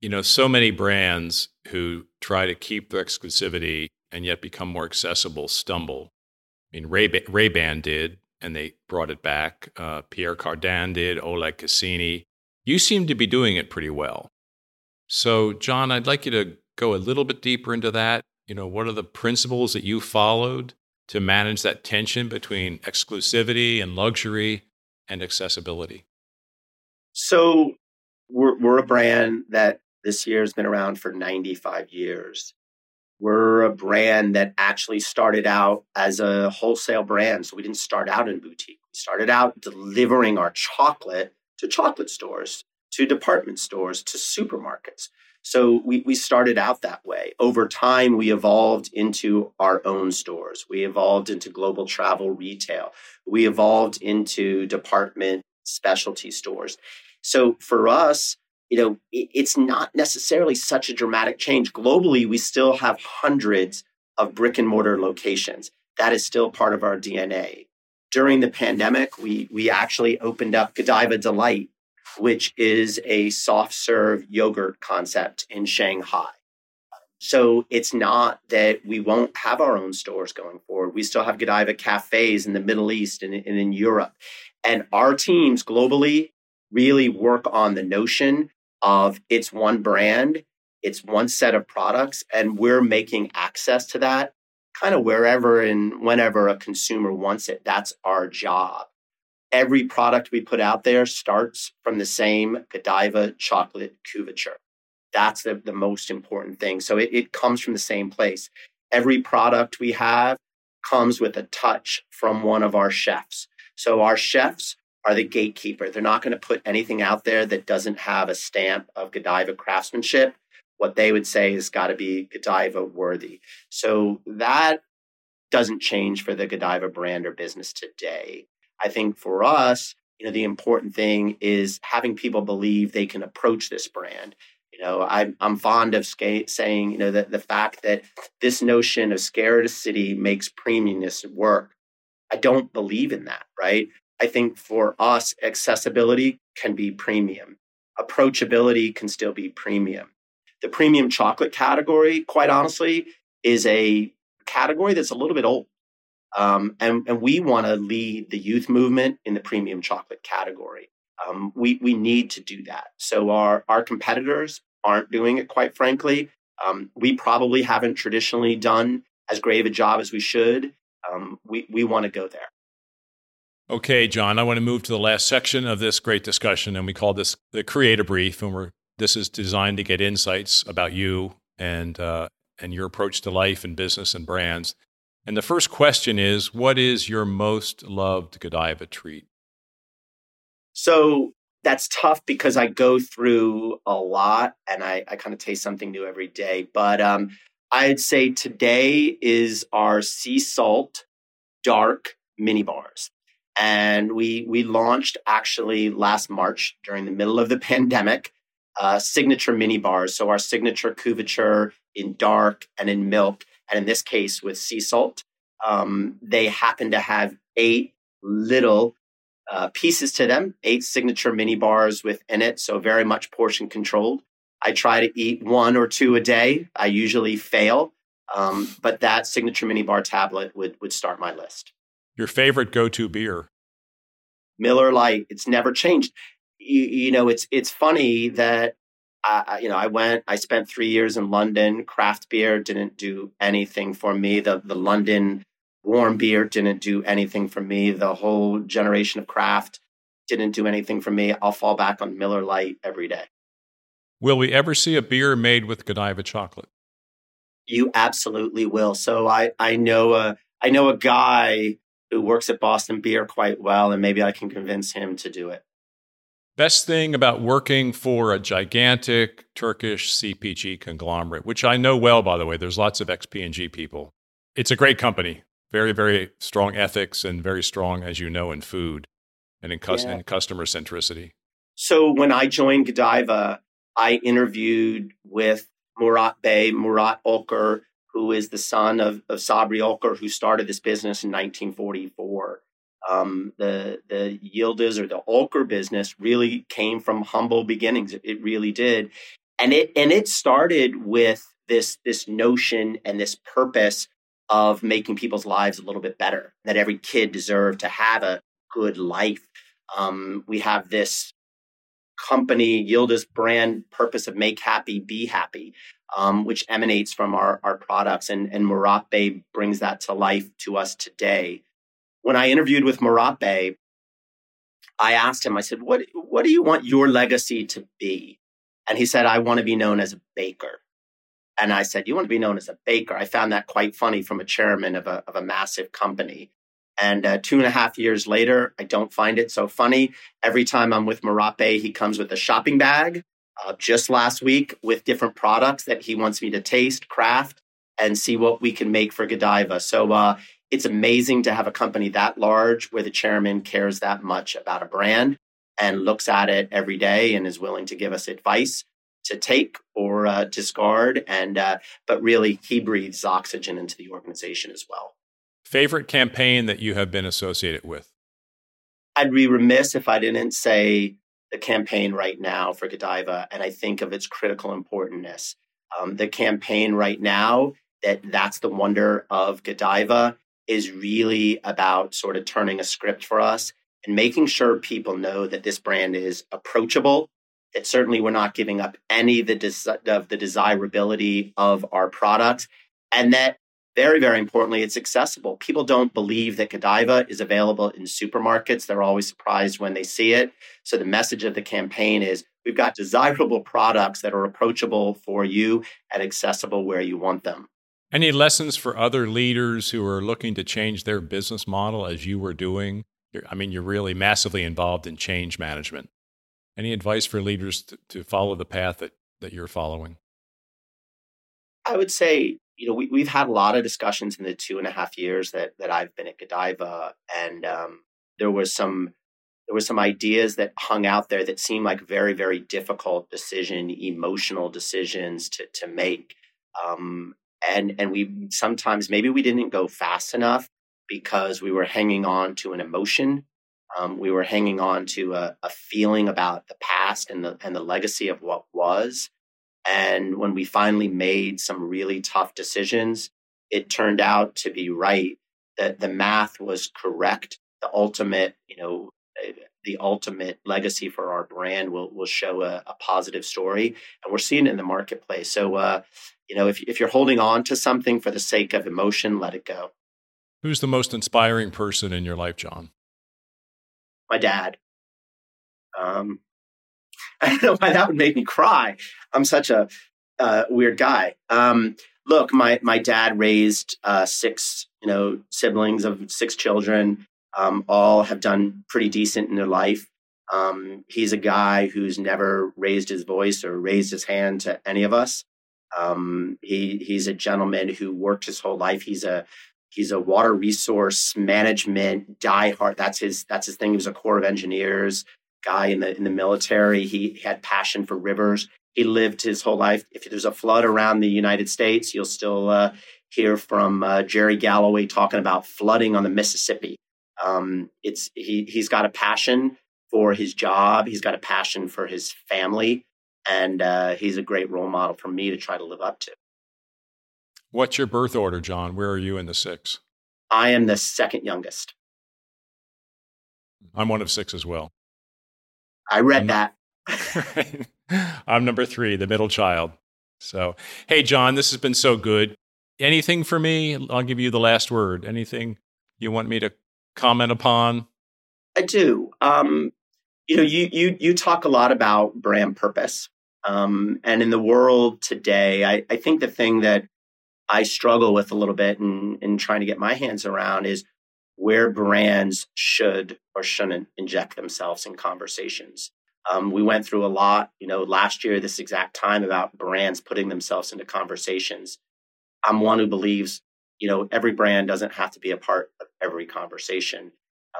You know, so many brands who try to keep their exclusivity and yet become more accessible stumble. I mean, Ray Ray Ban did, and they brought it back. Uh, Pierre Cardin did. Oleg Cassini. You seem to be doing it pretty well. So, John, I'd like you to go a little bit deeper into that. You know, what are the principles that you followed to manage that tension between exclusivity and luxury and accessibility? So, we're, we're a brand that this year has been around for 95 years. We're a brand that actually started out as a wholesale brand. So we didn't start out in boutique. We started out delivering our chocolate to chocolate stores. to department stores to supermarkets. So we, we started out that way. Over time, we evolved into our own stores. We evolved into global travel retail. We evolved into department specialty stores. So for us, you know, it's not necessarily such a dramatic change. Globally, we still have hundreds of brick and mortar locations. That is still part of our DNA. During the pandemic, we, we actually opened up Godiva Delight, which is a soft serve yogurt concept in Shanghai. So it's not that we won't have our own stores going forward. We still have Godiva cafes in the Middle East and, and in Europe. And our teams globally really work on the notion of it's one brand, it's one set of products, and we're making access to that kind of wherever and whenever a consumer wants it. That's our job. Every product we put out there starts from the same Godiva chocolate couverture. That's the, the most important thing. So it, it comes from the same place. Every product we have comes with a touch from one of our chefs. So our chefs are the gatekeeper. They're not going to put anything out there that doesn't have a stamp of Godiva craftsmanship. What they would say has got to be Godiva worthy. So that doesn't change for the Godiva brand or business today. I think for us, you know, the important thing is having people believe they can approach this brand. You know, I'm, I'm fond of saying, you know, that the fact that this notion of scarcity makes premiumness work. I don't believe in that, right? I think for us, accessibility can be premium, approachability can still be premium. The premium chocolate category, quite honestly, is a category that's a little bit old. Um, and, and we want to lead the youth movement in the premium chocolate category. Um, we, we need to do that. So our, our competitors aren't doing it, quite frankly. Um, we probably haven't traditionally done as great of a job as we should. Um, we, we want to go there. Okay, John, I want to move to the last section of this great discussion, and we call this the creator brief. And we're, this is designed to get insights about you and, uh, and your approach to life and business and brands. And the first question is What is your most loved Godiva treat? So that's tough because I go through a lot and I, I kind of taste something new every day. But um, I'd say today is our sea salt dark mini bars and we we launched actually last March during the middle of the [laughs] pandemic. Uh, signature mini bars, so our signature couverture in dark and in milk, and in this case with sea salt. Um, they happen to have eight little uh, pieces to them, eight signature mini bars within it, so very much portion controlled. I try to eat one or two a day. I usually fail, um, but that signature mini bar tablet would would start my list. Your favorite go-to beer? Miller Lite. It's never changed. You, you know, it's it's funny that I, you know I went. I spent three years in London. Craft beer didn't do anything for me. The the London warm beer didn't do anything for me. The whole generation of craft didn't do anything for me. I'll fall back on Miller Lite every day. Will we ever see a beer made with Godiva chocolate? You absolutely will. So I I know a I know a guy who works at Boston Beer quite well, and maybe I can convince him to do it. Best thing about working for a gigantic Turkish CPG conglomerate, which I know well, by the way, there's lots of XP&G people. It's a great company, very, very strong ethics and very strong, as you know, in food and in, cus- yeah. in customer centricity. So when I joined Godiva, I interviewed with Murat Bey, Murat Ülker, who is the son of, of Sabri Ülker, who started this business in 1944. Um, the the Yildiz or the Ülker business really came from humble beginnings. It, it really did, and it and it started with this this notion and this purpose of making people's lives a little bit better. That every kid deserved to have a good life. Um, we have this company Yildiz brand purpose of make happy, be happy um, which emanates from our, our products. And, and Murat brings that to life to us today. When I interviewed with Murat Bey, I asked him, I said, what, what do you want your legacy to be? And he said, I want to be known as a baker. And I said, You want to be known as a baker? I found that quite funny from a chairman of a, of a massive company. And uh, two and a half years later, I don't find it so funny. Every time I'm with Murat Bey, he comes with a shopping bag. Uh, just last week, with different products that he wants me to taste, craft, and see what we can make for Godiva. So uh, it's amazing to have a company that large where the chairman cares that much about a brand and looks at it every day and is willing to give us advice to take or uh, discard. And uh, but really, he breathes oxygen into the organization as well. Favorite campaign that you have been associated with? I'd be remiss if I didn't say the campaign right now for Godiva, and I think of its critical importance. Um, the campaign right now that that's the wonder of Godiva is really about sort of turning a script for us and making sure people know that this brand is approachable. That certainly we're not giving up any of the, des- of the desirability of our products, and that very, very importantly, it's accessible. People don't believe that Godiva is available in supermarkets. They're always surprised when they see it. So the message of the campaign is we've got desirable products that are approachable for you and accessible where you want them. Any lessons for other leaders who are looking to change their business model as you were doing? I mean, you're really massively involved in change management. Any advice for leaders to, to follow the path that, that you're following? I would say, you know, we, we've had a lot of discussions in the two and a half years that, that I've been at Godiva, and um, there was some there were some ideas that hung out there that seemed like very, very difficult decision, emotional decisions to to make. Um, and and we sometimes maybe we didn't go fast enough because we were hanging on to an emotion. Um, we were hanging on to a, a, feeling about the past and the and the legacy of what was. And when we finally made some really tough decisions, it turned out to be right. That the math was correct. The ultimate, you know, eh, the ultimate legacy for our brand will will show a, a positive story, and we're seeing it in the marketplace. So, uh, you know, if if you're holding on to something for the sake of emotion, let it go. Who's the most inspiring person in your life, John? My dad. Um, I don't know why that would make me cry. I'm such a uh, weird guy. Um, look, my my dad raised uh, six, you know, siblings of six children. Um, all have done pretty decent in their life. Um, he's a guy who's never raised his voice or raised his hand to any of us. Um, he he's a gentleman who worked his whole life. He's a He's a water resource management diehard. That's his. That's his thing. He was a Corps of Engineers guy in the in the military. He had passion for rivers. He lived his whole life. If there's a flood around the United States, you'll still uh, hear from uh, Jerry Galloway talking about flooding on the Mississippi. Um, it's he he's got a passion for his job. He's got a passion for his family, and uh, he's a great role model for me to try to live up to. What's your birth order, John? Where are you in the six? I am the second youngest. I'm one of six as well. I read I'm, that. [laughs] I'm number three, the middle child. So, hey, John, this has been so good. Anything for me? I'll give you the last word. Anything you want me to comment upon? I do. Um, you know, you you you talk a lot about brand purpose, um, and in the world today, I, I think the thing that I struggle with a little bit in, in trying to get my hands around is where brands should or shouldn't inject themselves in conversations. Um, we went through a lot, you know, last year, this exact time about brands putting themselves into conversations. I'm one who believes, you know, every brand doesn't have to be a part of every conversation.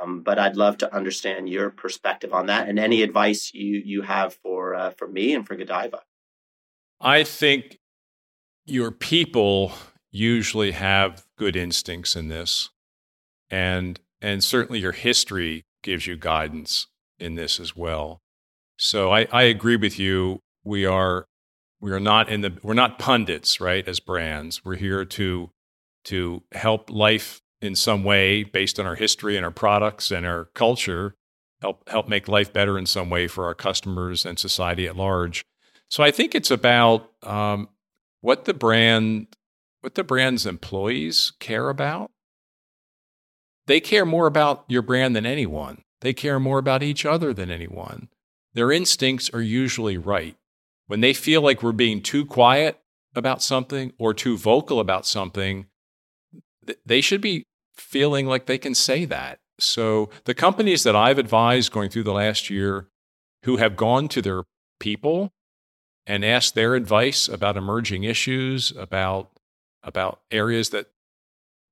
Um, but I'd love to understand your perspective on that and any advice you you have for uh, for me and for Godiva. I think your people usually have good instincts in this and and certainly your history gives you guidance in this as well. So I, I agree with you. We are we are not in the we're not pundits right as brands. We're here to to help life in some way based on our history and our products and our culture help help make life better in some way for our customers and society at large. So i think it's about um, what the brand what the brand's employees care about they care more about your brand than anyone. They care more about each other than anyone. Their instincts are usually right. When they feel like we're being too quiet about something or too vocal about something they should be feeling like they can say that. So the companies that I've advised going through the last year who have gone to their people and asked their advice about emerging issues, about about areas that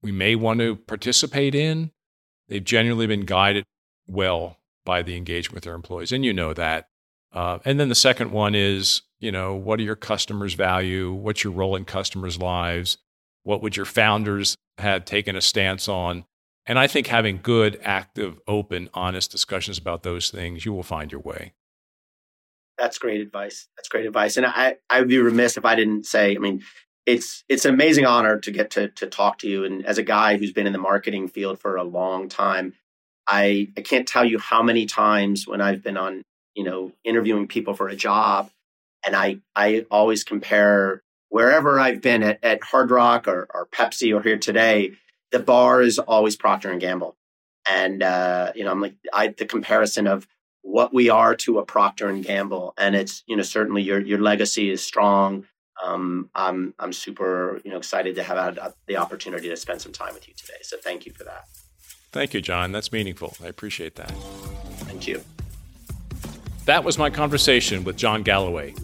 we may want to participate in, they've genuinely been guided well by the engagement with their employees. And you know that. Uh, and then the second one is, you know, what do your customers value? What's your role in customers' lives? What would your founders have taken a stance on? And I think having good, active, open, honest discussions about those things, you will find your way. That's great advice. That's great advice. And I, I would be remiss if I didn't say, I mean, it's it's an amazing honor to get to to talk to you. And as a guy who's been in the marketing field for a long time, I I can't tell you how many times when I've been on, you know, interviewing people for a job, and I I always compare wherever I've been at, at Hard Rock or, or Pepsi or here today, the bar is always Procter and Gamble. And uh, you know, I'm like I the comparison of what we are to a Procter and Gamble, and it's you know certainly your your legacy is strong. Um, I'm I'm super you know excited to have had the opportunity to spend some time with you today. So thank you for that. Thank you, John. That's meaningful. I appreciate that. Thank you. That was my conversation with John Galloway.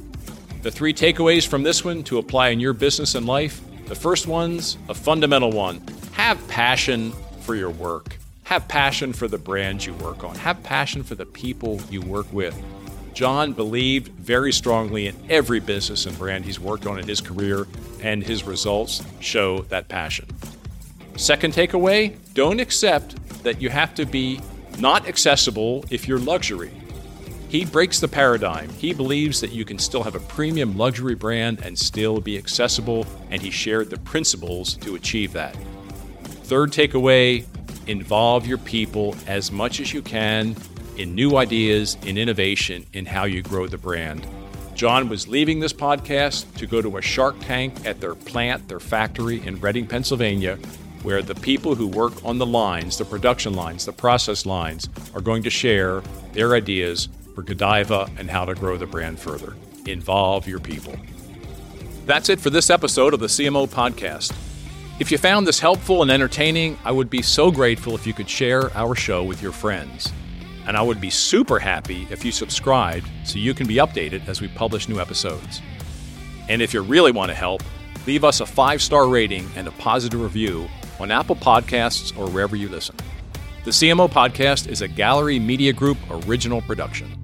The three takeaways from this one to apply in your business and life. The first one's a fundamental one have passion for your work. Have passion for the brands you work on. Have passion for the people you work with. John believed very strongly in every business and brand he's worked on in his career, and his results show that passion. Second takeaway don't accept that you have to be not accessible if you're luxury. He breaks the paradigm. He believes that you can still have a premium luxury brand and still be accessible, and he shared the principles to achieve that. Third takeaway involve your people as much as you can in new ideas, in innovation, in how you grow the brand. John was leaving this podcast to go to a Shark Tank at their plant, their factory in Reading, Pennsylvania, where the people who work on the lines, the production lines, the process lines, are going to share their ideas for Godiva and how to grow the brand further. Involve your people. That's it for this episode of the CMO Podcast. If you found this helpful and entertaining, I would be so grateful if you could share our show with your friends. And I would be super happy if you subscribed so you can be updated as we publish new episodes. And if you really want to help, leave us a five star rating and a positive review on Apple Podcasts or wherever you listen. The CMO Podcast is a Gallery Media Group original production.